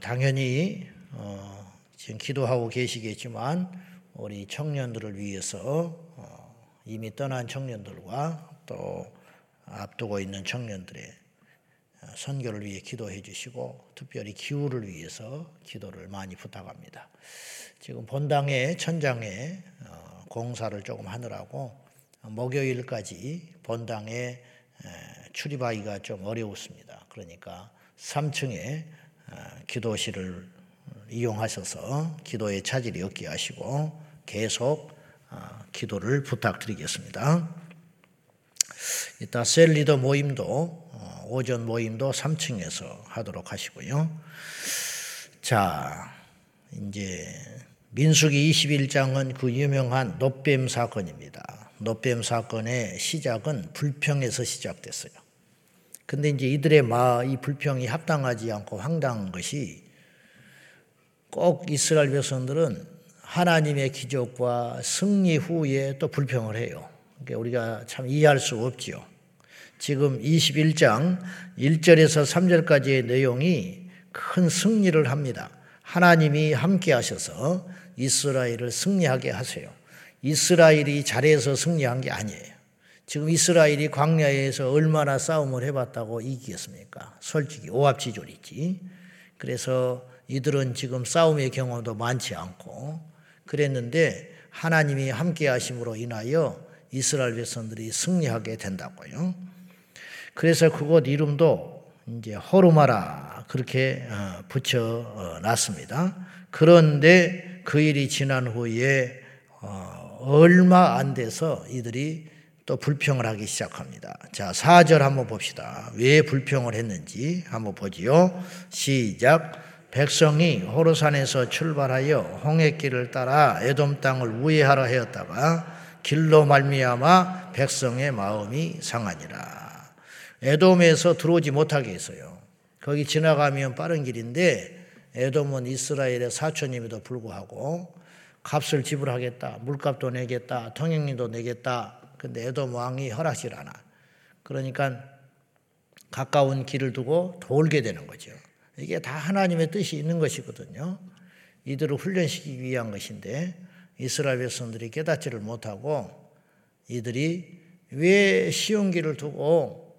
당연히 어, 지금 기도하고 계시겠지만 우리 청년들을 위해서 어, 이미 떠난 청년들과 또 앞두고 있는 청년들의 어, 선교를 위해 기도해 주시고 특별히 기후를 위해서 기도를 많이 부탁합니다. 지금 본당의 천장에 어, 공사를 조금 하느라고 목요일까지 본당에 출입하기가 좀 어려웠습니다. 그러니까 3층에 기도실을 이용하셔서 기도에 차질이 없게 하시고 계속 기도를 부탁드리겠습니다. 이따 셀 리더 모임도 어, 오전 모임도 3층에서 하도록 하시고요. 자, 이제 민수기 21장은 그 유명한 노뱀 사건입니다. 노뱀 사건의 시작은 불평에서 시작됐어요. 근데 이제 이들의 마, 이 불평이 합당하지 않고 황당한 것이 꼭 이스라엘 백성들은 하나님의 기적과 승리 후에 또 불평을 해요. 그러니까 우리가 참 이해할 수 없지요. 지금 21장 1절에서 3절까지의 내용이 큰 승리를 합니다. 하나님이 함께 하셔서 이스라엘을 승리하게 하세요. 이스라엘이 잘해서 승리한 게 아니에요. 지금 이스라엘이 광야에서 얼마나 싸움을 해봤다고 이기겠습니까? 솔직히 오합지졸이지. 그래서 이들은 지금 싸움의 경험도 많지 않고 그랬는데 하나님이 함께 하심으로 인하여 이스라엘 백성들이 승리하게 된다고요. 그래서 그곳 이름도 이제 호르마라 그렇게 어, 붙여 어, 놨습니다. 그런데 그 일이 지난 후에 어, 얼마 안 돼서 이들이 또 불평을 하기 시작합니다. 자, 4절 한번 봅시다. 왜 불평을 했는지 한번 보지요. 시작. 백성이 호르산에서 출발하여 홍해길을 따라 에돔 땅을 우회하러 하였다가 길로 말미암아 백성의 마음이 상하니라. 에돔에서 들어오지 못하게 했어요. 거기 지나가면 빠른 길인데 에돔은 이스라엘의 사촌임에도 불구하고 값을 지불하겠다. 물값도 내겠다. 통행료도 내겠다. 근데 에돔 왕이 허락질 않아. 그러니까 가까운 길을 두고 돌게 되는 거죠. 이게 다 하나님의 뜻이 있는 것이거든요. 이들을 훈련시키기 위한 것인데 이스라엘 백성들이 깨닫지를 못하고 이들이 왜 쉬운 길을 두고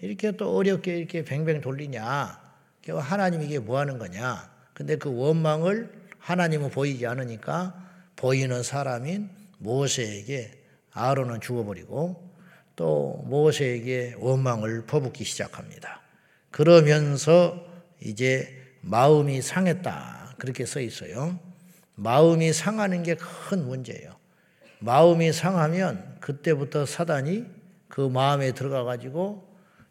이렇게 또 어렵게 이렇게 뱅뱅 돌리냐? 하나님 이게 뭐 하는 거냐? 근데 그 원망을 하나님은 보이지 않으니까 보이는 사람인 모세에게 아론은 죽어버리고 또 모세에게 원망을 퍼붓기 시작합니다. 그러면서 이제 마음이 상했다. 그렇게 써 있어요. 마음이 상하는 게 큰 문제예요. 마음이 상하면 그때부터 사단이 그 마음에 들어가 가지고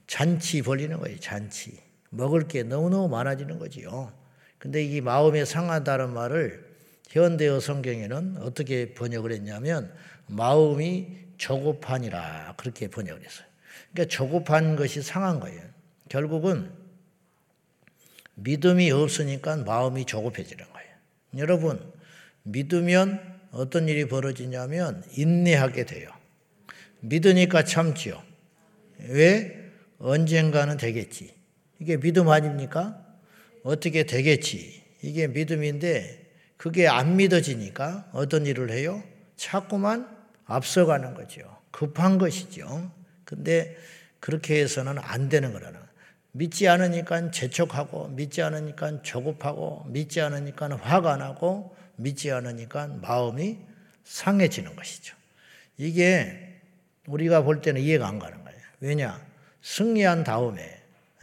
잔치 벌리는 거예요. 잔치. 먹을 게 너무너무 많아지는 거지요. 근데 이 마음에 상하다는 말을 현대어 성경에는 어떻게 번역을 했냐면 마음이 조급하니라 그렇게 번역을 했어요. 그러니까 조급한 것이 상한 거예요. 결국은 믿음이 없으니까 마음이 조급해지는 거예요. 여러분, 믿으면 어떤 일이 벌어지냐면 인내하게 돼요. 믿으니까 참지요. 왜? 언젠가는 되겠지. 이게 믿음 아닙니까? 어떻게 되겠지. 이게 믿음인데 그게 안 믿어지니까 어떤 일을 해요? 자꾸만 앞서가는 거죠. 급한 것이죠. 근데 그렇게 해서는 안 되는 거라는 믿지 않으니까 재촉하고 믿지 않으니까 조급하고 믿지 않으니까 화가 나고 믿지 않으니까 마음이 상해지는 것이죠. 이게 우리가 볼 때는 이해가 안 가는 거예요. 왜냐? 승리한 다음에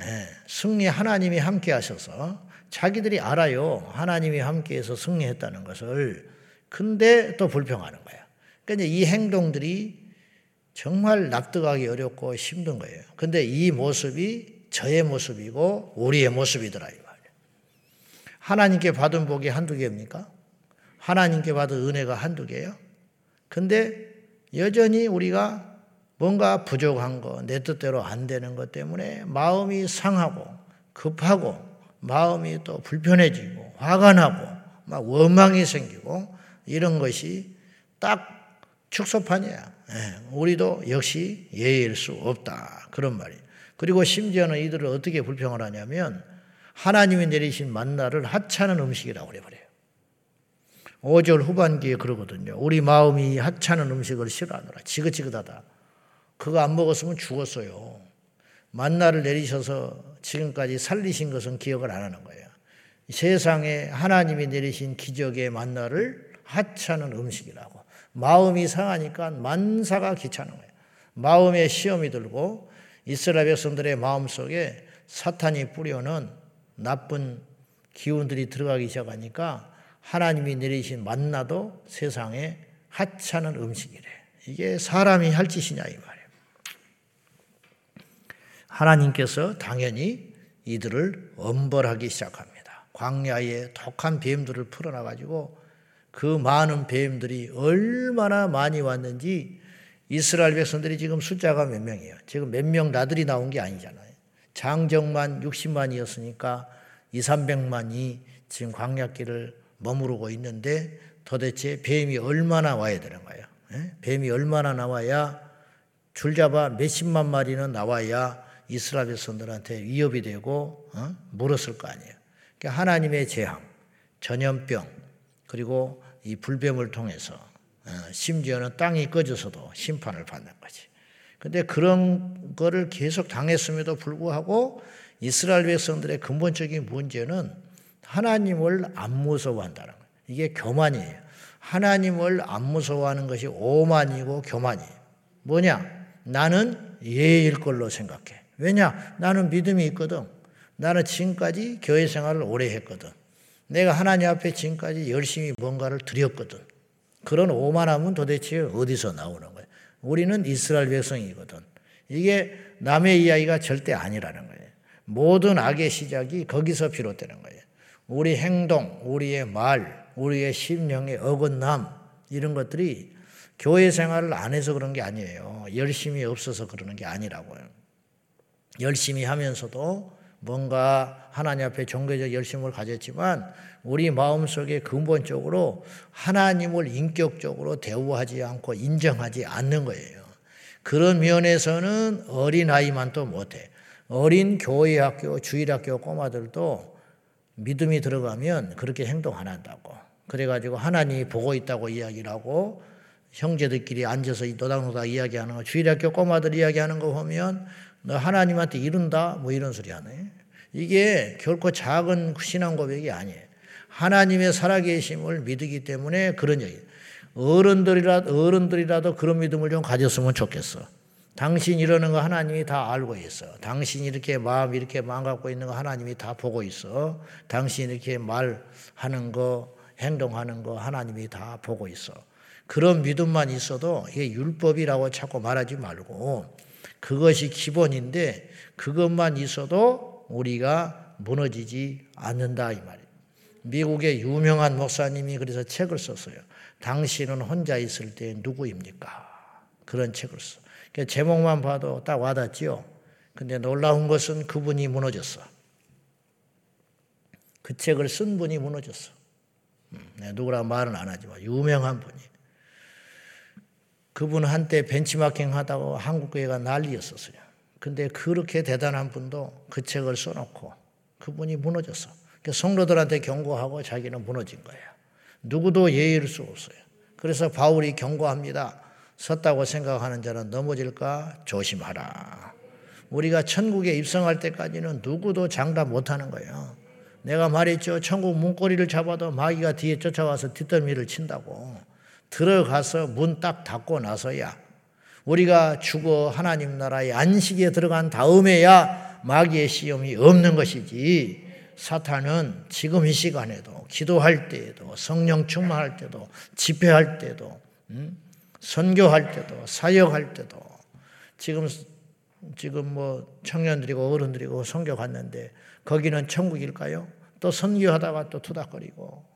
예, 승리 하나님이 함께 하셔서 자기들이 알아요. 하나님이 함께해서 승리했다는 것을. 근데 또 불평하는 거예요. 그러니까 이 행동들이 정말 납득하기 어렵고 힘든 거예요. 근데 이 모습이 저의 모습이고 우리의 모습이더라 이 말이에요. 하나님께 받은 복이 한두 개입니까? 하나님께 받은 은혜가 한두 개요? 근데 여전히 우리가 뭔가 부족한 거, 내 뜻대로 안 되는 것 때문에 마음이 상하고 급하고 마음이 또 불편해지고 화가 나고 막 원망이 생기고 이런 것이 딱 축소판이야. 예, 우리도 역시 예일 수 없다. 그런 말이에요. 그리고 심지어는 이들을 어떻게 불평을 하냐면 하나님이 내리신 만나를 하찮은 음식이라고 그래버려요. 5절 후반기에 그러거든요. 우리 마음이 하찮은 음식을 싫어하노라. 지긋지긋하다. 그거 안 먹었으면 죽었어요. 만나를 내리셔서 지금까지 살리신 것은 기억을 안 하는 거예요. 세상에 하나님이 내리신 기적의 만나를 하찮은 음식이라고. 마음이 상하니까 만사가 귀찮은 거예요. 마음에 시험이 들고 이스라엘 백성들의 마음 속에 사탄이 뿌려는 나쁜 기운들이 들어가기 시작하니까 하나님이 내리신 만나도 세상에 하찮은 음식이래. 이게 사람이 할 짓이냐 이 말이에요. 하나님께서 당연히 이들을 엄벌하기 시작합니다. 광야에 독한 뱀들을 풀어놔 가지고 그 많은 뱀들이 얼마나 많이 왔는지 이스라엘 백성들이 지금 숫자가 몇 명이에요. 지금 몇 명 나들이 나온 게 아니잖아요. 장정만 60만이었으니까 2, 300만이 지금 광야길을 머무르고 있는데 도대체 뱀이 얼마나 와야 되는 거예요. 예? 뱀이 얼마나 나와야 줄잡아 몇십만 마리는 나와야 이스라엘 백성들한테 위협이 되고 어? 물었을 거 아니에요. 그러니까 하나님의 재앙, 전염병 그리고 이 불뱀을 통해서 어, 심지어는 땅이 꺼져서도 심판을 받는 거지. 근데 그런 거를 계속 당했음에도 불구하고 이스라엘 백성들의 근본적인 문제는 하나님을 안 무서워한다는 거예요. 이게 교만이에요. 하나님을 안 무서워하는 것이 오만이고 교만이에요. 뭐냐? 나는 예일 걸로 생각해. 왜냐? 나는 믿음이 있거든. 나는 지금까지 교회 생활을 오래 했거든. 내가 하나님 앞에 지금까지 열심히 뭔가를 드렸거든. 그런 오만함은 도대체 어디서 나오는 거예요? 우리는 이스라엘 백성이거든. 이게 남의 이야기가 절대 아니라는 거예요. 모든 악의 시작이 거기서 비롯되는 거예요. 우리 행동, 우리의 말, 우리의 심령의 어긋남 이런 것들이 교회 생활을 안 해서 그런 게 아니에요. 열심히 없어서 그러는 게 아니라고요. 열심히 하면서도 뭔가 하나님 앞에 종교적 열심을 가졌지만 우리 마음 속에 근본적으로 하나님을 인격적으로 대우하지 않고 인정하지 않는 거예요. 그런 면에서는 어린아이만 또 못해. 어린 교회 학교, 주일학교 꼬마들도 믿음이 들어가면 그렇게 행동 안 한다고. 그래가지고 하나님이 보고 있다고 이야기를 하고 형제들끼리 앉아서 노닥노닥 이야기하는 거, 주일학교 꼬마들 이야기하는 거 보면 너 하나님한테 이룬다? 뭐 이런 소리 하네. 이게 결코 작은 신앙 고백이 아니에요. 하나님의 살아계심을 믿기 때문에 그런 얘기. 어른들이라 어른들이라도 그런 믿음을 좀 가졌으면 좋겠어. 당신 이러는 거 하나님이 다 알고 있어. 당신 이렇게 마음 이렇게 마음 갖고 있는 거 하나님이 다 보고 있어. 당신 이렇게 말하는 거 행동하는 거 하나님이 다 보고 있어. 그런 믿음만 있어도 이게 율법이라고 자꾸 말하지 말고 그것이 기본인데 그것만 있어도 우리가 무너지지 않는다 이 말이에요. 미국의 유명한 목사님이 그래서 책을 썼어요. 당신은 혼자 있을 때 누구입니까? 그런 책을 써. 그러니까 제목만 봐도 딱 와닿지요. 근데 놀라운 것은 그분이 무너졌어. 그 책을 쓴 분이 무너졌어. 음, 누구라 말은 안 하지만 유명한 분이. 그분 한때 벤치마킹 하다가 한국교회가 난리였었어요. 근데 그렇게 대단한 분도 그 책을 써놓고 그분이 무너졌어. 성도들한테 경고하고 자기는 무너진 거예요. 누구도 예의를 수 없어요. 그래서 바울이 경고합니다. 섰다고 생각하는 자는 넘어질까 조심하라. 우리가 천국에 입성할 때까지는 누구도 장담 못하는 거예요. 내가 말했죠. 천국 문고리를 잡아도 마귀가 뒤에 쫓아와서 뒷덜미를 친다고. 들어가서 문 딱 닫고 나서야 우리가 죽어 하나님 나라의 안식에 들어간 다음에야 마귀의 시험이 없는 것이지 사탄은 지금 이 시간에도 기도할 때에도 성령 충만할 때도 집회할 때도 음? 선교할 때도 사역할 때도 지금 지금 뭐 청년들이고 어른들이고 선교 갔는데 거기는 천국일까요? 또 선교하다가 또 투닥거리고 음.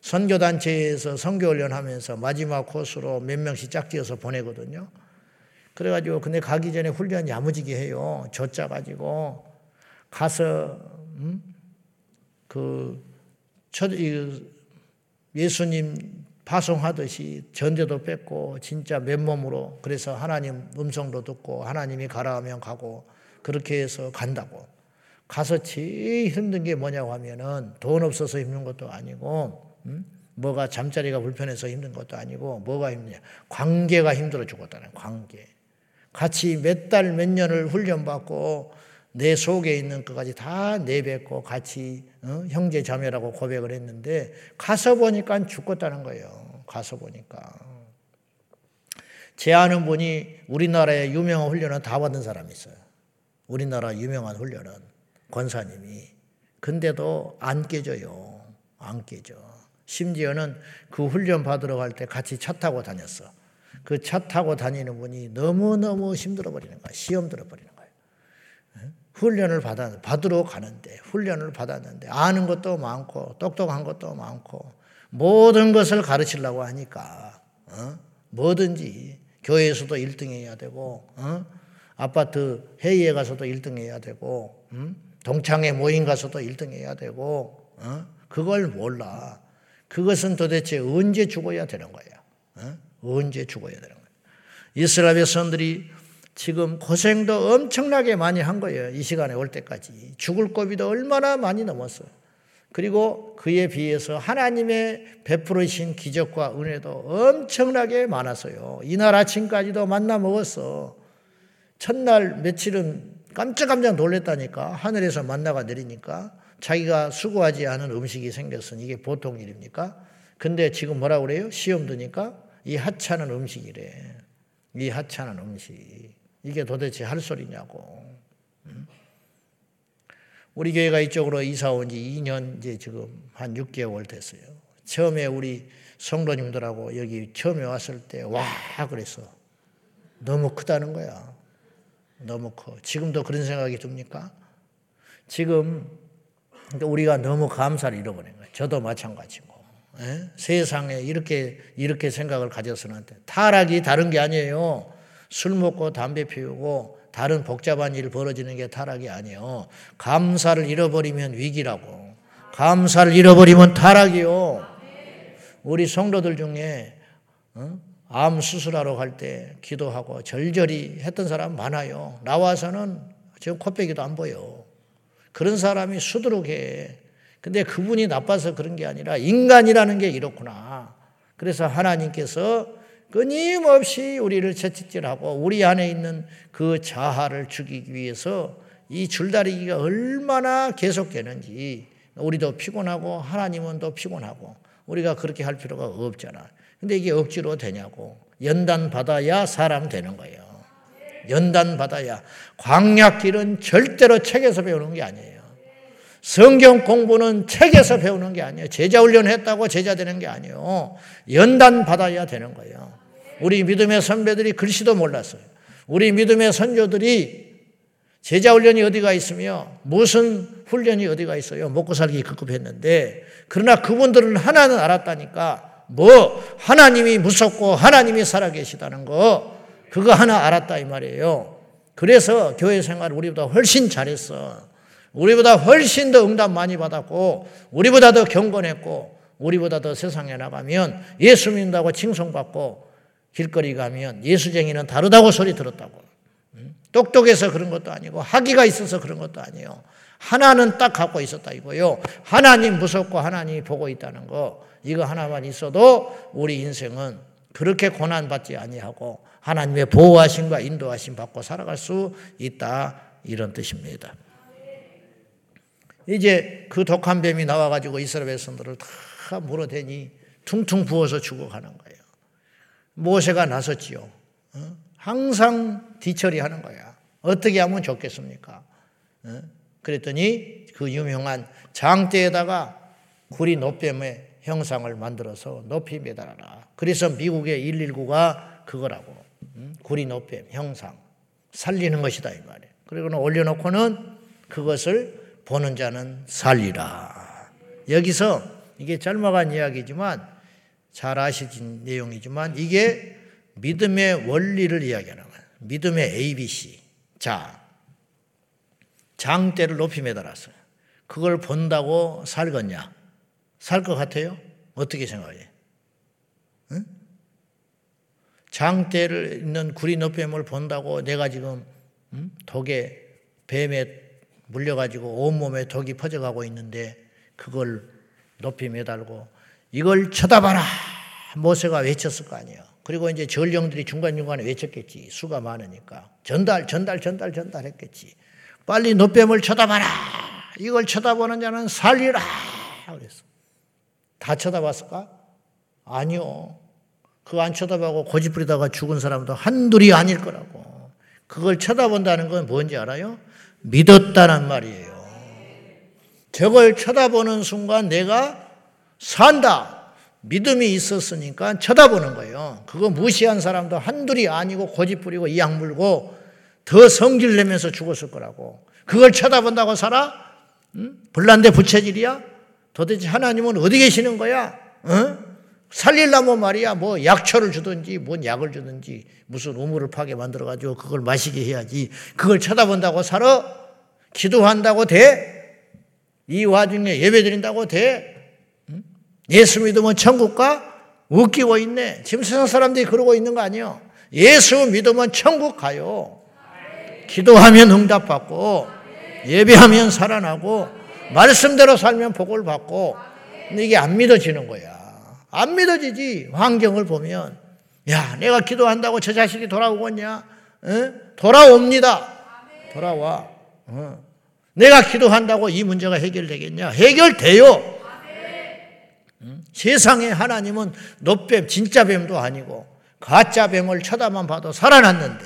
선교단체에서 선교훈련 하면서 마지막 코스로 몇 명씩 짝지어서 보내거든요. 그래가지고 근데 가기 전에 훈련 야무지게 해요. 젖자 가지고 가서 음? 그 첫, 예수님 파송하듯이 전제도 뺏고 진짜 맨몸으로 그래서 하나님 음성도 듣고 하나님이 가라 하면 가고 그렇게 해서 간다고. 가서 제일 힘든 게 뭐냐고 하면은 돈 없어서 힘든 것도 아니고, 음? 뭐가 잠자리가 불편해서 힘든 것도 아니고, 뭐가 힘드냐. 관계가 힘들어 죽었다는 관계. 같이 몇 달, 몇 년을 훈련받고, 내 속에 있는 것까지 다 내뱉고 같이 어? 형제 자매라고 고백을 했는데 가서 보니까 죽었다는 거예요. 가서 보니까 제 아는 분이 우리나라의 유명한 훈련은 다 받은 사람이 있어요. 우리나라 유명한 훈련은 권사님이 근데도 안 깨져요. 안 깨져. 심지어는 그 훈련 받으러 갈 때 같이 차 타고 다녔어. 그 차 타고 다니는 분이 너무너무 힘들어 버리는 거야. 시험 들어 버리는 거야. 훈련을 받아, 받으러 가는데, 훈련을 받았는데, 아는 것도 많고, 똑똑한 것도 많고, 모든 것을 가르치려고 하니까, 어? 뭐든지, 교회에서도 1등 해야 되고, 어? 아파트 회의에 가서도 1등 해야 되고, 음? 동창회 모임 가서도 1등 해야 되고, 어? 그걸 몰라. 그것은 도대체 언제 죽어야 되는 거야? 어? 언제 죽어야 되는 거야? 이스라엘 백성들이 지금 고생도 엄청나게 많이 한 거예요. 이 시간에 올 때까지. 죽을 고비도 얼마나 많이 넘었어요. 그리고 그에 비해서 하나님의 베풀으신 기적과 은혜도 엄청나게 많았어요. 이날 아침까지도 만나 먹었어. 첫날 며칠은 깜짝깜짝 놀랬다니까. 하늘에서 만나가 내리니까 자기가 수고하지 않은 음식이 생겼으니 이게 보통 일입니까? 근데 지금 뭐라 그래요? 시험 드니까 이 하찮은 음식이래. 이 하찮은 음식. 이게 도대체 할 소리냐고. 우리 교회가 이쪽으로 이사 온 지 2년 이제 지금 한 6개월 됐어요. 처음에 우리 성도님들하고 여기 처음에 왔을 때 와 그랬어. 너무 크다는 거야. 너무 커. 지금도 그런 생각이 듭니까? 지금 그러니까 우리가 너무 감사를 잃어버린 거예요. 저도 마찬가지고. 에? 예? 세상에 이렇게 이렇게 생각을 가져서는 안 돼. 타락이 다른 게 아니에요. 술 먹고 담배 피우고 다른 복잡한 일 벌어지는 게 타락이 아니에요. 감사를 잃어버리면 위기라고. 감사를 잃어버리면 타락이요. 우리 성도들 중에 어? 암 수술하러 갈 때 기도하고 절절히 했던 사람 많아요. 나와서는 지금 코빼기도 안 보여. 그런 사람이 수두룩해. 근데 그분이 나빠서 그런 게 아니라 인간이라는 게 이렇구나. 그래서 하나님께서 끊임없이 우리를 채찍질하고 우리 안에 있는 그 자아를 죽이기 위해서 이 줄다리기가 얼마나 계속되는지 우리도 피곤하고 하나님은 또 피곤하고 우리가 그렇게 할 필요가 없잖아. 근데 이게 억지로 되냐고. 연단 받아야 사람 되는 거예요. 연단 받아야. 광약길은 절대로 책에서 배우는 게 아니에요. 성경 공부는 책에서 배우는 게 아니에요. 제자 훈련했다고 제자 되는 게 아니에요. 연단 받아야 되는 거예요. 우리 믿음의 선배들이 글씨도 몰랐어요. 우리 믿음의 선조들이 제자 훈련이 어디가 있으며 무슨 훈련이 어디가 있어요. 먹고 살기 급급했는데 그러나 그분들은 하나는 알았다니까 뭐 하나님이 무섭고 하나님이 살아계시다는 거 그거 하나 알았다 이 말이에요. 그래서 교회 생활 우리보다 훨씬 잘했어. 우리보다 훨씬 더 응답 많이 받았고 우리보다 더 경건했고 우리보다 더 세상에 나가면 예수 믿는다고 칭송받고 길거리 가면 예수쟁이는 다르다고 소리 들었다고. 똑똑해서 그런 것도 아니고 학위가 있어서 그런 것도 아니에요. 하나는 딱 갖고 있었다 이거요. 하나님 무섭고 하나님이 보고 있다는 거 이거 하나만 있어도 우리 인생은 그렇게 고난 받지 아니하고 하나님의 보호하심과 인도하심 받고 살아갈 수 있다 이런 뜻입니다. 이제 그 독한 뱀이 나와가지고 이스라엘 백성들을 다 물어대니 퉁퉁 부어서 죽어가는 거예요. 모세가 나섰지요. 어? 항상 뒤처리하는 거야. 어떻게 하면 좋겠습니까? 어? 그랬더니 그 유명한 장대에다가 구리 노뱀의 형상을 만들어서 높이 매달아라. 그래서 미국의 119가 그거라고. 구리 노뱀 형상. 살리는 것이다 이 말이에요. 그리고는 올려놓고는 그것을 보는 자는 살리라. 여기서 이게 짧아간 이야기지만 잘 아시진 내용이지만 이게 믿음의 원리를 이야기하는 거예요. 믿음의 ABC. 자, 장대를 높이 매달았어요. 그걸 본다고 살겠냐? 살 것 같아요? 어떻게 생각해? 응? 장대를 있는 구리 높임을 본다고 내가 지금 응? 독에 뱀에 물려가지고 온몸에 독이 퍼져가고 있는데 그걸 높이 매달고 이걸 쳐다봐라 모세가 외쳤을 거 아니에요. 그리고 이제 전령들이 중간중간에 외쳤겠지. 수가 많으니까. 전달, 전달, 전달, 전달 했겠지. 빨리 노뱀을 쳐다봐라. 이걸 쳐다보는 자는 살리라. 그랬어. 다 쳐다봤을까? 아니요. 그거 안 쳐다보고 고집 부리다가 죽은 사람도 한둘이 아닐 거라고. 그걸 쳐다본다는 건 뭔지 알아요? 믿었다는 말이에요. 저걸 쳐다보는 순간 내가 산다. 믿음이 있었으니까 쳐다보는 거예요. 그거 무시한 사람도 한둘이 아니고 고집 부리고 이악 물고 더 성질 내면서 죽었을 거라고. 그걸 쳐다본다고 살아? 응? 불난데 부채질이야? 도대체 하나님은 어디 계시는 거야? 어? 살릴라면 말이야 뭐 약초를 주든지 뭔 약을 주든지 무슨 우물을 파게 만들어 가지고 그걸 마시게 해야지 그걸 쳐다본다고 살아? 기도한다고 돼? 이 와중에 예배 드린다고 돼? 예수 믿으면 천국 가? 웃기고 있네. 지금 세상 사람들이 그러고 있는 거 아니에요. 예수 믿으면 천국 가요. 기도하면 응답받고 예배하면 살아나고 말씀대로 살면 복을 받고 근데 이게 안 믿어지는 거야. 안 믿어지지. 환경을 보면 야 내가 기도한다고 저 자식이 돌아오겠냐? 어? 돌아옵니다. 돌아와. 어. 내가 기도한다고 이 문제가 해결되겠냐? 해결돼요. 세상에 하나님은 노뱀, 진짜 뱀도 아니고 가짜 뱀을 쳐다만 봐도 살아났는데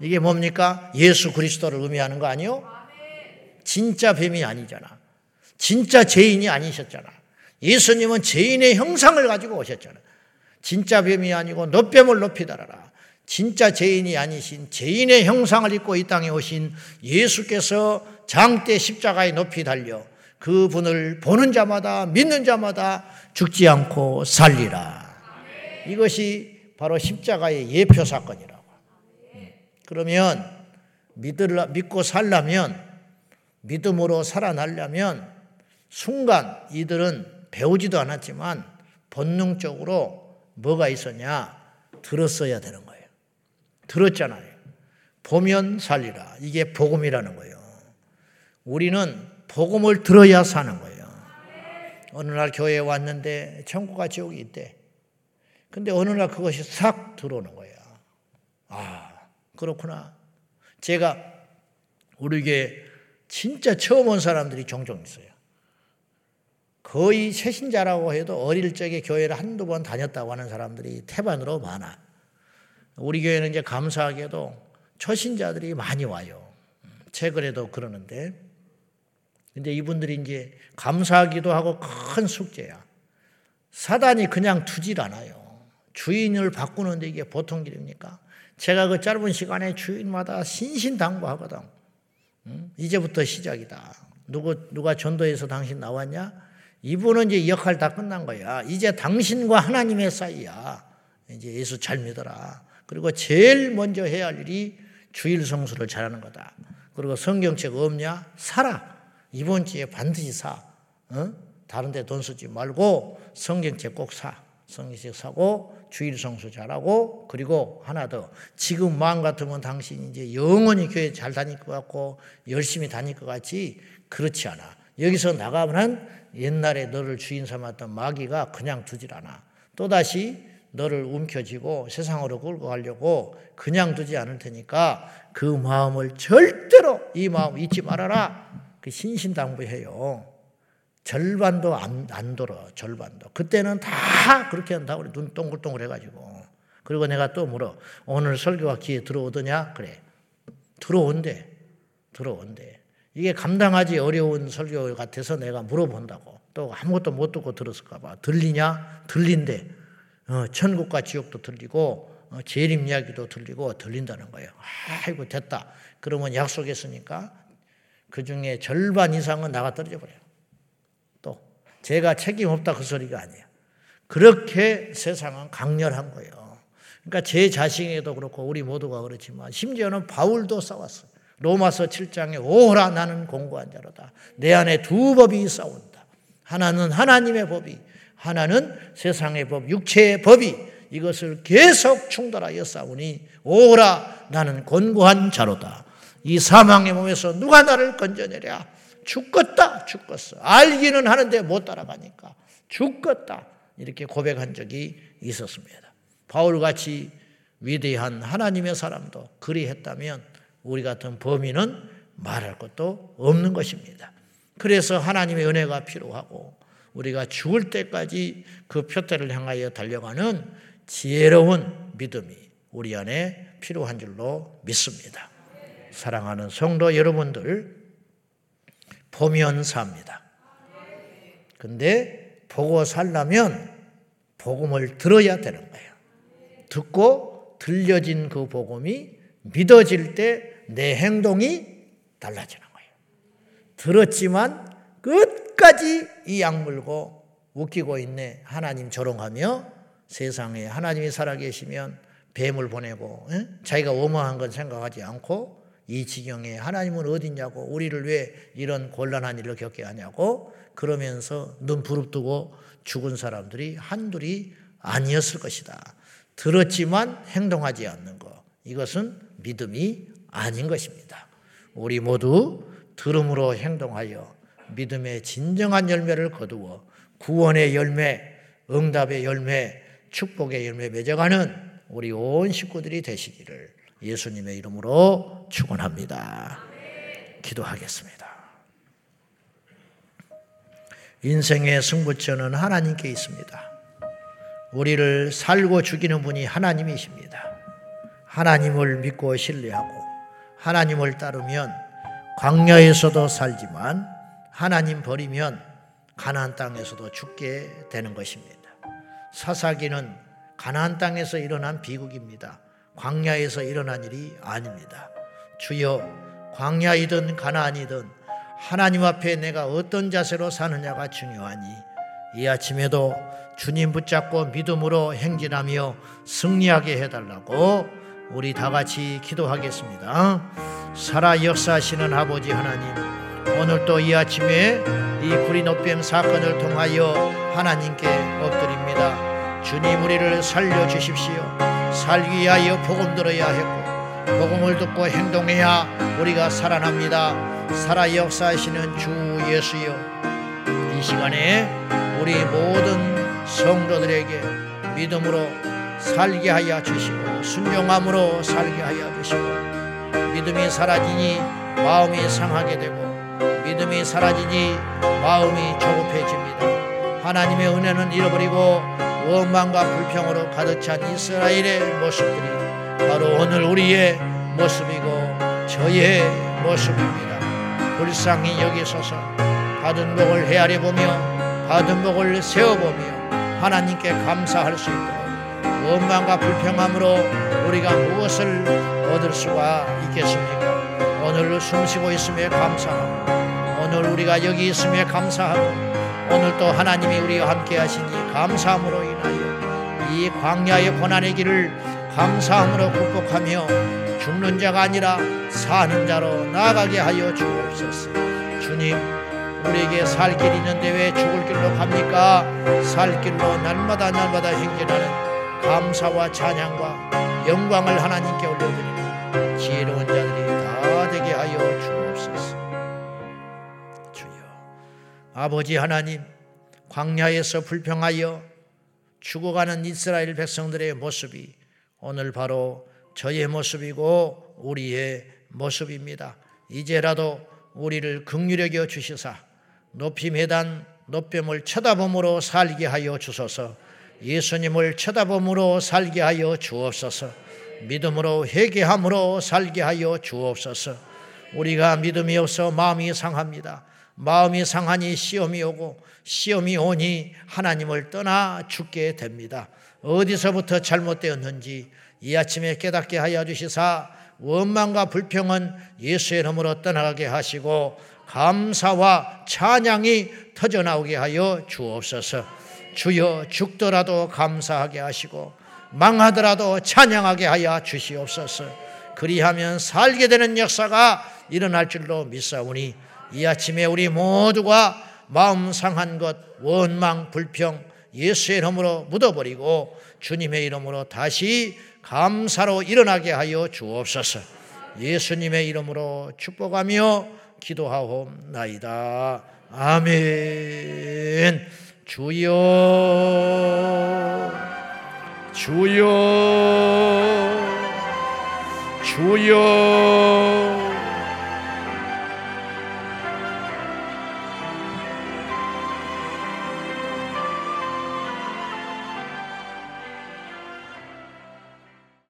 이게 뭡니까? 예수 그리스도를 의미하는 거 아니요? 진짜 뱀이 아니잖아. 진짜 죄인이 아니셨잖아. 예수님은 죄인의 형상을 가지고 오셨잖아. 진짜 뱀이 아니고 노뱀을 높이 달아라. 진짜 죄인이 아니신 죄인의 형상을 입고 이 땅에 오신 예수께서 장대 십자가에 높이 달려 그분을 보는 자마다 믿는 자마다 죽지 않고 살리라. 이것이 바로 십자가의 예표 사건이라고. 그러면 믿을라, 믿고 살려면 믿음으로 살아나려면 순간 이들은 배우지도 않았지만 본능적으로 뭐가 있었냐? 들었어야 되는 거예요. 들었잖아요. 보면 살리라. 이게 복음이라는 거예요. 우리는 복음을 들어야 사는 거예요. 어느 날 교회에 왔는데 천국과 지옥이 있대. 근데 어느 날 그것이 싹 들어오는 거야. 아, 그렇구나. 제가 우리 교회 진짜 처음 온 사람들이 종종 있어요. 거의 새신자라고 해도 어릴 적에 교회를 한두 번 다녔다고 하는 사람들이 태반으로 많아. 우리 교회는 이제 감사하게도 초신자들이 많이 와요. 최근에도 그러는데. 근데 이분들이 이제 감사하기도 하고 큰 숙제야. 사단이 그냥 두질 않아요. 주인을 바꾸는데 이게 보통 일입니까? 제가 그 짧은 시간에 주인마다 신신당부하거든. 응? 이제부터 시작이다. 누구, 누가 전도해서 당신 나왔냐? 이분은 이제 역할 다 끝난 거야. 이제 당신과 하나님의 사이야. 이제 예수 잘 믿어라. 그리고 제일 먼저 해야 할 일이 주일 성수를 잘하는 거다. 그리고 성경책 없냐? 사라. 이번 주에 반드시 사. 어? 다른 데 돈 쓰지 말고 성경책 꼭 사. 성경책 사고 주일 성수 잘하고 그리고 하나 더 지금 마음 같으면 당신 이제 영원히 교회 잘 다닐 것 같고 열심히 다닐 것 같지 그렇지 않아. 여기서 나가면 옛날에 너를 주인 삼았던 마귀가 그냥 두질 않아. 또다시 너를 움켜쥐고 세상으로 끌고 가려고 그냥 두지 않을 테니까 그 마음을 절대로 이 마음 잊지 말아라. 그 신신당부해요. 절반도 안, 안 돌아, 절반도. 그때는 다 그렇게 한다고 그래. 눈 동글동글 해가지고. 그리고 내가 또 물어. 오늘 설교가 기회 들어오더냐? 그래. 들어온대. 들어온대. 이게 감당하지 어려운 설교 같아서 내가 물어본다고. 또 아무것도 못 듣고 들었을까봐. 들리냐? 들린대. 어, 천국과 지옥도 들리고, 어, 재림 이야기도 들리고, 들린다는 거예요. 아이고, 됐다. 그러면 약속했으니까 그 중에 절반 이상은 나가 떨어져 버려요. 또 제가 책임 없다 그 소리가 아니에요. 그렇게 세상은 강렬한 거예요. 그러니까 제 자신에도 그렇고 우리 모두가 그렇지만 심지어는 바울도 싸웠어요. 로마서 7장에 오라 나는 공고한 자로다. 내 안에 두 법이 싸운다. 하나는 하나님의 법이 하나는 세상의 법, 육체의 법이 이것을 계속 충돌하여 싸우니 오라 나는 권고한 자로다. 이 사망의 몸에서 누가 나를 건져내랴? 죽겠다, 죽겠어. 알기는 하는데 못 따라가니까 죽겠다. 이렇게 고백한 적이 있었습니다. 바울같이 위대한 하나님의 사람도 그리 했다면 우리 같은 범인은 말할 것도 없는 것입니다. 그래서 하나님의 은혜가 필요하고 우리가 죽을 때까지 그 표대를 향하여 달려가는 지혜로운 믿음이 우리 안에 필요한 줄로 믿습니다. 사랑하는 성도 여러분들, 보면 삽니다. 근데 보고 살려면 복음을 들어야 되는 거예요. 듣고 들려진 그 복음이 믿어질 때 내 행동이 달라지는 거예요. 들었지만 끝까지 이 약물고 웃기고 있네. 하나님 조롱하며 세상에 하나님이 살아계시면 뱀을 보내고 에? 자기가 어마한 건 생각하지 않고 이 지경에 하나님은 어딨냐고 우리를 왜 이런 곤란한 일을 겪게 하냐고 그러면서 눈 부릅뜨고 죽은 사람들이 한둘이 아니었을 것이다. 들었지만 행동하지 않는 것. 이것은 믿음이 아닌 것입니다. 우리 모두 들음으로 행동하여 믿음의 진정한 열매를 거두어 구원의 열매, 응답의 열매, 축복의 열매 맺어가는 우리 온 식구들이 되시기를 예수님의 이름으로 축원합니다. 기도하겠습니다. 인생의 승부처는 하나님께 있습니다. 우리를 살고 죽이는 분이 하나님이십니다. 하나님을 믿고 신뢰하고 하나님을 따르면 광야에서도 살지만 하나님 버리면 가나안 땅에서도 죽게 되는 것입니다. 사사기는 가나안 땅에서 일어난 비극입니다. 광야에서 일어난 일이 아닙니다. 주여 광야이든 가나안이든 하나님 앞에 내가 어떤 자세로 사느냐가 중요하니 이 아침에도 주님 붙잡고 믿음으로 행진하며 승리하게 해달라고 우리 다 같이 기도하겠습니다. 살아 역사하시는 아버지 하나님, 오늘 또이 아침에 이 구리노뱀 사건을 통하여 하나님께 엎드립니다. 주님 우리를 살려 주십시오. 살기 위하여 복음 들어야 했고 복음을 듣고 행동해야 우리가 살아납니다. 살아 역사하시는 주 예수여 이 시간에 우리 모든 성도들에게 믿음으로 살게 하여 주시고 순종함으로 살게 하여 주시고 믿음이 사라지니 마음이 상하게 되고 믿음이 사라지니 마음이 조급해집니다. 하나님의 은혜는 잃어버리고 원망과 불평으로 가득 찬 이스라엘의 모습들이 바로 오늘 우리의 모습이고 저의 모습입니다. 불쌍히 여기소서 받은 복을 헤아려 보며 받은 복을 세워 보며 하나님께 감사할 수 있도록 원망과 불평함으로 우리가 무엇을 얻을 수가 있겠습니까? 오늘 숨쉬고 있음에 감사하고 오늘 우리가 여기 있음에 감사하고 오늘 또 하나님이 우리와 함께 하시니 감사함으로 인하여 이 광야의 고난의 길을 감사함으로 극복하며 죽는 자가 아니라 사는 자로 나아가게 하여 주옵소서. 주님, 우리에게 살 길이 있는데 왜 죽을 길로 갑니까? 살 길로 날마다 날마다 행진하는 감사와 찬양과 영광을 하나님께 올려드리는 지혜로운 자들이 다 되게 하여 주옵소서. 주여, 아버지 하나님, 광야에서 불평하여 죽어가는 이스라엘 백성들의 모습이 오늘 바로 저의 모습이고 우리의 모습입니다. 이제라도 우리를 극률히 여 주시사 높이 매단 높임을 쳐다봄으로 살게 하여 주소서. 예수님을 쳐다봄으로 살게 하여 주옵소서. 믿음으로 회개함으로 살게 하여 주옵소서. 우리가 믿음이 없어 마음이 상합니다. 마음이 상하니 시험이 오고 시험이 오니 하나님을 떠나 죽게 됩니다. 어디서부터 잘못되었는지 이 아침에 깨닫게 하여 주시사 원망과 불평은 예수의 이름으로 떠나게 하시고 감사와 찬양이 터져나오게 하여 주옵소서. 주여 죽더라도 감사하게 하시고 망하더라도 찬양하게 하여 주시옵소서. 그리하면 살게 되는 역사가 일어날 줄로 믿사오니 이 아침에 우리 모두가 마음 상한 것, 원망, 불평 예수의 이름으로 묻어버리고 주님의 이름으로 다시 감사로 일어나게 하여 주옵소서. 예수님의 이름으로 축복하며 기도하옵나이다. 아멘. 주여, 주여, 주여.